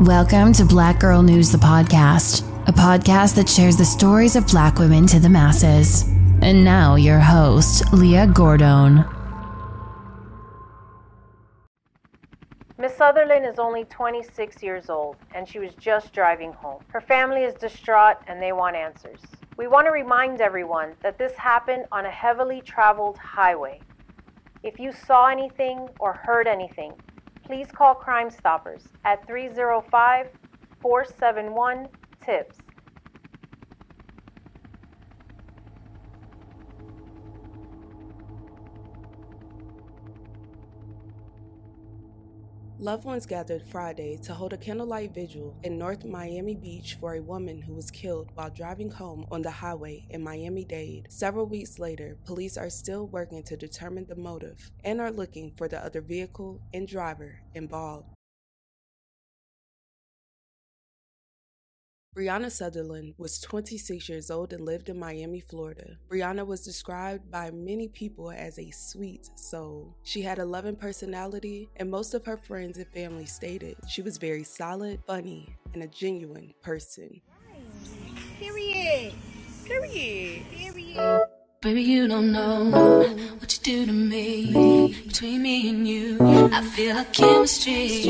Welcome to Black Girl News, the podcast, a podcast that shares the stories of black women to the masses. And now, your host, Leah Gordon. Miss Sutherland is only 26 years old and she was just driving home. Her family is distraught and they want answers. We want to remind everyone that this happened on a heavily traveled highway. If you saw anything or heard anything, please call Crime Stoppers at 305 471 TIPS. Loved ones gathered Friday to hold a candlelight vigil in North Miami Beach for a woman who was killed while driving home on the highway in Miami Dade. Several weeks later, police are still working to determine the motive and are looking for the other vehicle and driver involved. Brianna Sutherland was 26 years old and lived in Miami, Florida. Brianna was described by many people as a sweet soul. She had a loving personality, and most of her friends and family stated she was very solid, funny, and a genuine person. Period. Period. Period. Baby, you don't know what you do to me. Between me and you, I feel a chemistry.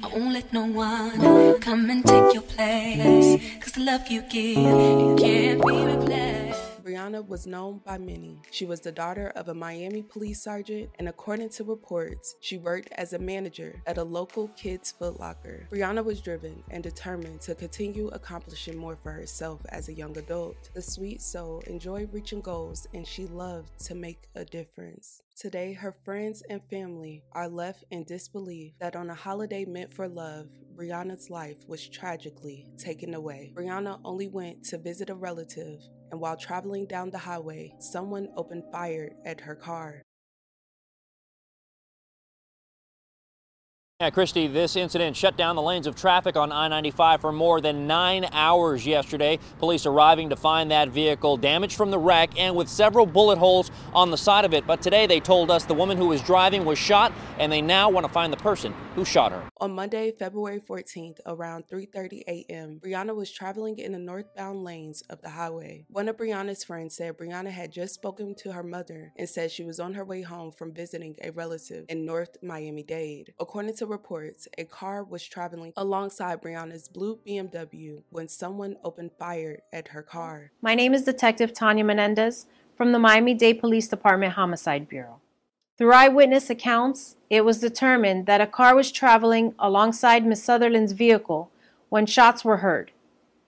I won't let no one come and take your place. Cause the love you give, it can't be replaced. Brianna was known by many. She was the daughter of a Miami police sergeant, and according to reports, she worked as a manager at a local kids' footlocker. Brianna was driven and determined to continue accomplishing more for herself as a young adult. The sweet soul enjoyed reaching goals, and she loved to make a difference. Today, her friends and family are left in disbelief that on a holiday meant for love, Brianna's life was tragically taken away. Brianna only went to visit a relative, and while traveling down the highway, someone opened fire at her car. Yeah, Christy, this incident shut down the lanes of traffic on I-95 for more than nine hours yesterday. Police arriving to find that vehicle damaged from the wreck and with several bullet holes on the side of it. But today they told us the woman who was driving was shot and they now want to find the person who shot her. On Monday, February 14th, around 3:30 a.m., Brianna was traveling in the northbound lanes of the highway. One of Brianna's friends said Brianna had just spoken to her mother and said she was on her way home from visiting a relative in North Miami-Dade. According to reports, a car was traveling alongside Brianna's blue BMW when someone opened fire at her car. My name is Detective Tanya Menendez from the Miami Dade Police Department Homicide Bureau. Through eyewitness accounts, it was determined that a car was traveling alongside Miss Sutherland's vehicle when shots were heard.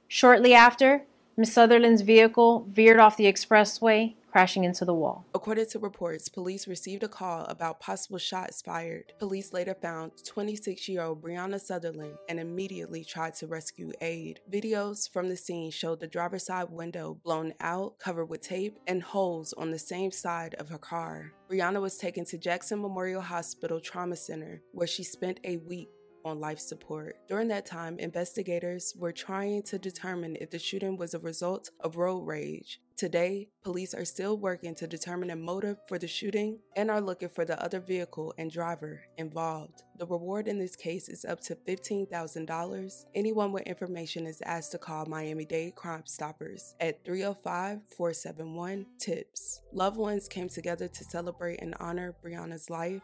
Shortly after, Miss Sutherland's vehicle veered off the expressway, crashing into the wall. According to reports, police received a call about possible shots fired. Police later found 26 year old Brianna Sutherland and immediately tried to rescue aid. Videos from the scene showed the driver's side window blown out, covered with tape, and holes on the same side of her car. Brianna was taken to Jackson Memorial Hospital Trauma Center, where she spent a week on life support. During that time, investigators were trying to determine if the shooting was a result of road rage. Today, police are still working to determine a motive for the shooting and are looking for the other vehicle and driver involved. The reward in this case is up to $15,000. Anyone with information is asked to call Miami Dade Crime Stoppers at 305 471 TIPS. Loved ones came together to celebrate and honor Brianna's life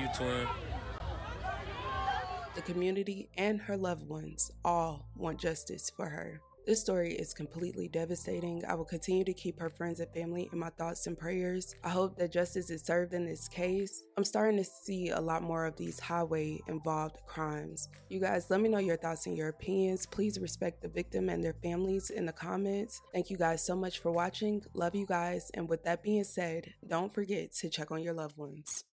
you, twin. The community and her loved ones all want justice for her. This story is completely devastating. I will continue to keep her friends and family in my thoughts and prayers. I hope that justice is served in this case. I'm starting to see a lot more of these highway involved crimes. You guys, let me know your thoughts and your opinions. Please respect the victim and their families in the comments. Thank you guys so much for watching. Love you guys. And with that being said, don't forget to check on your loved ones.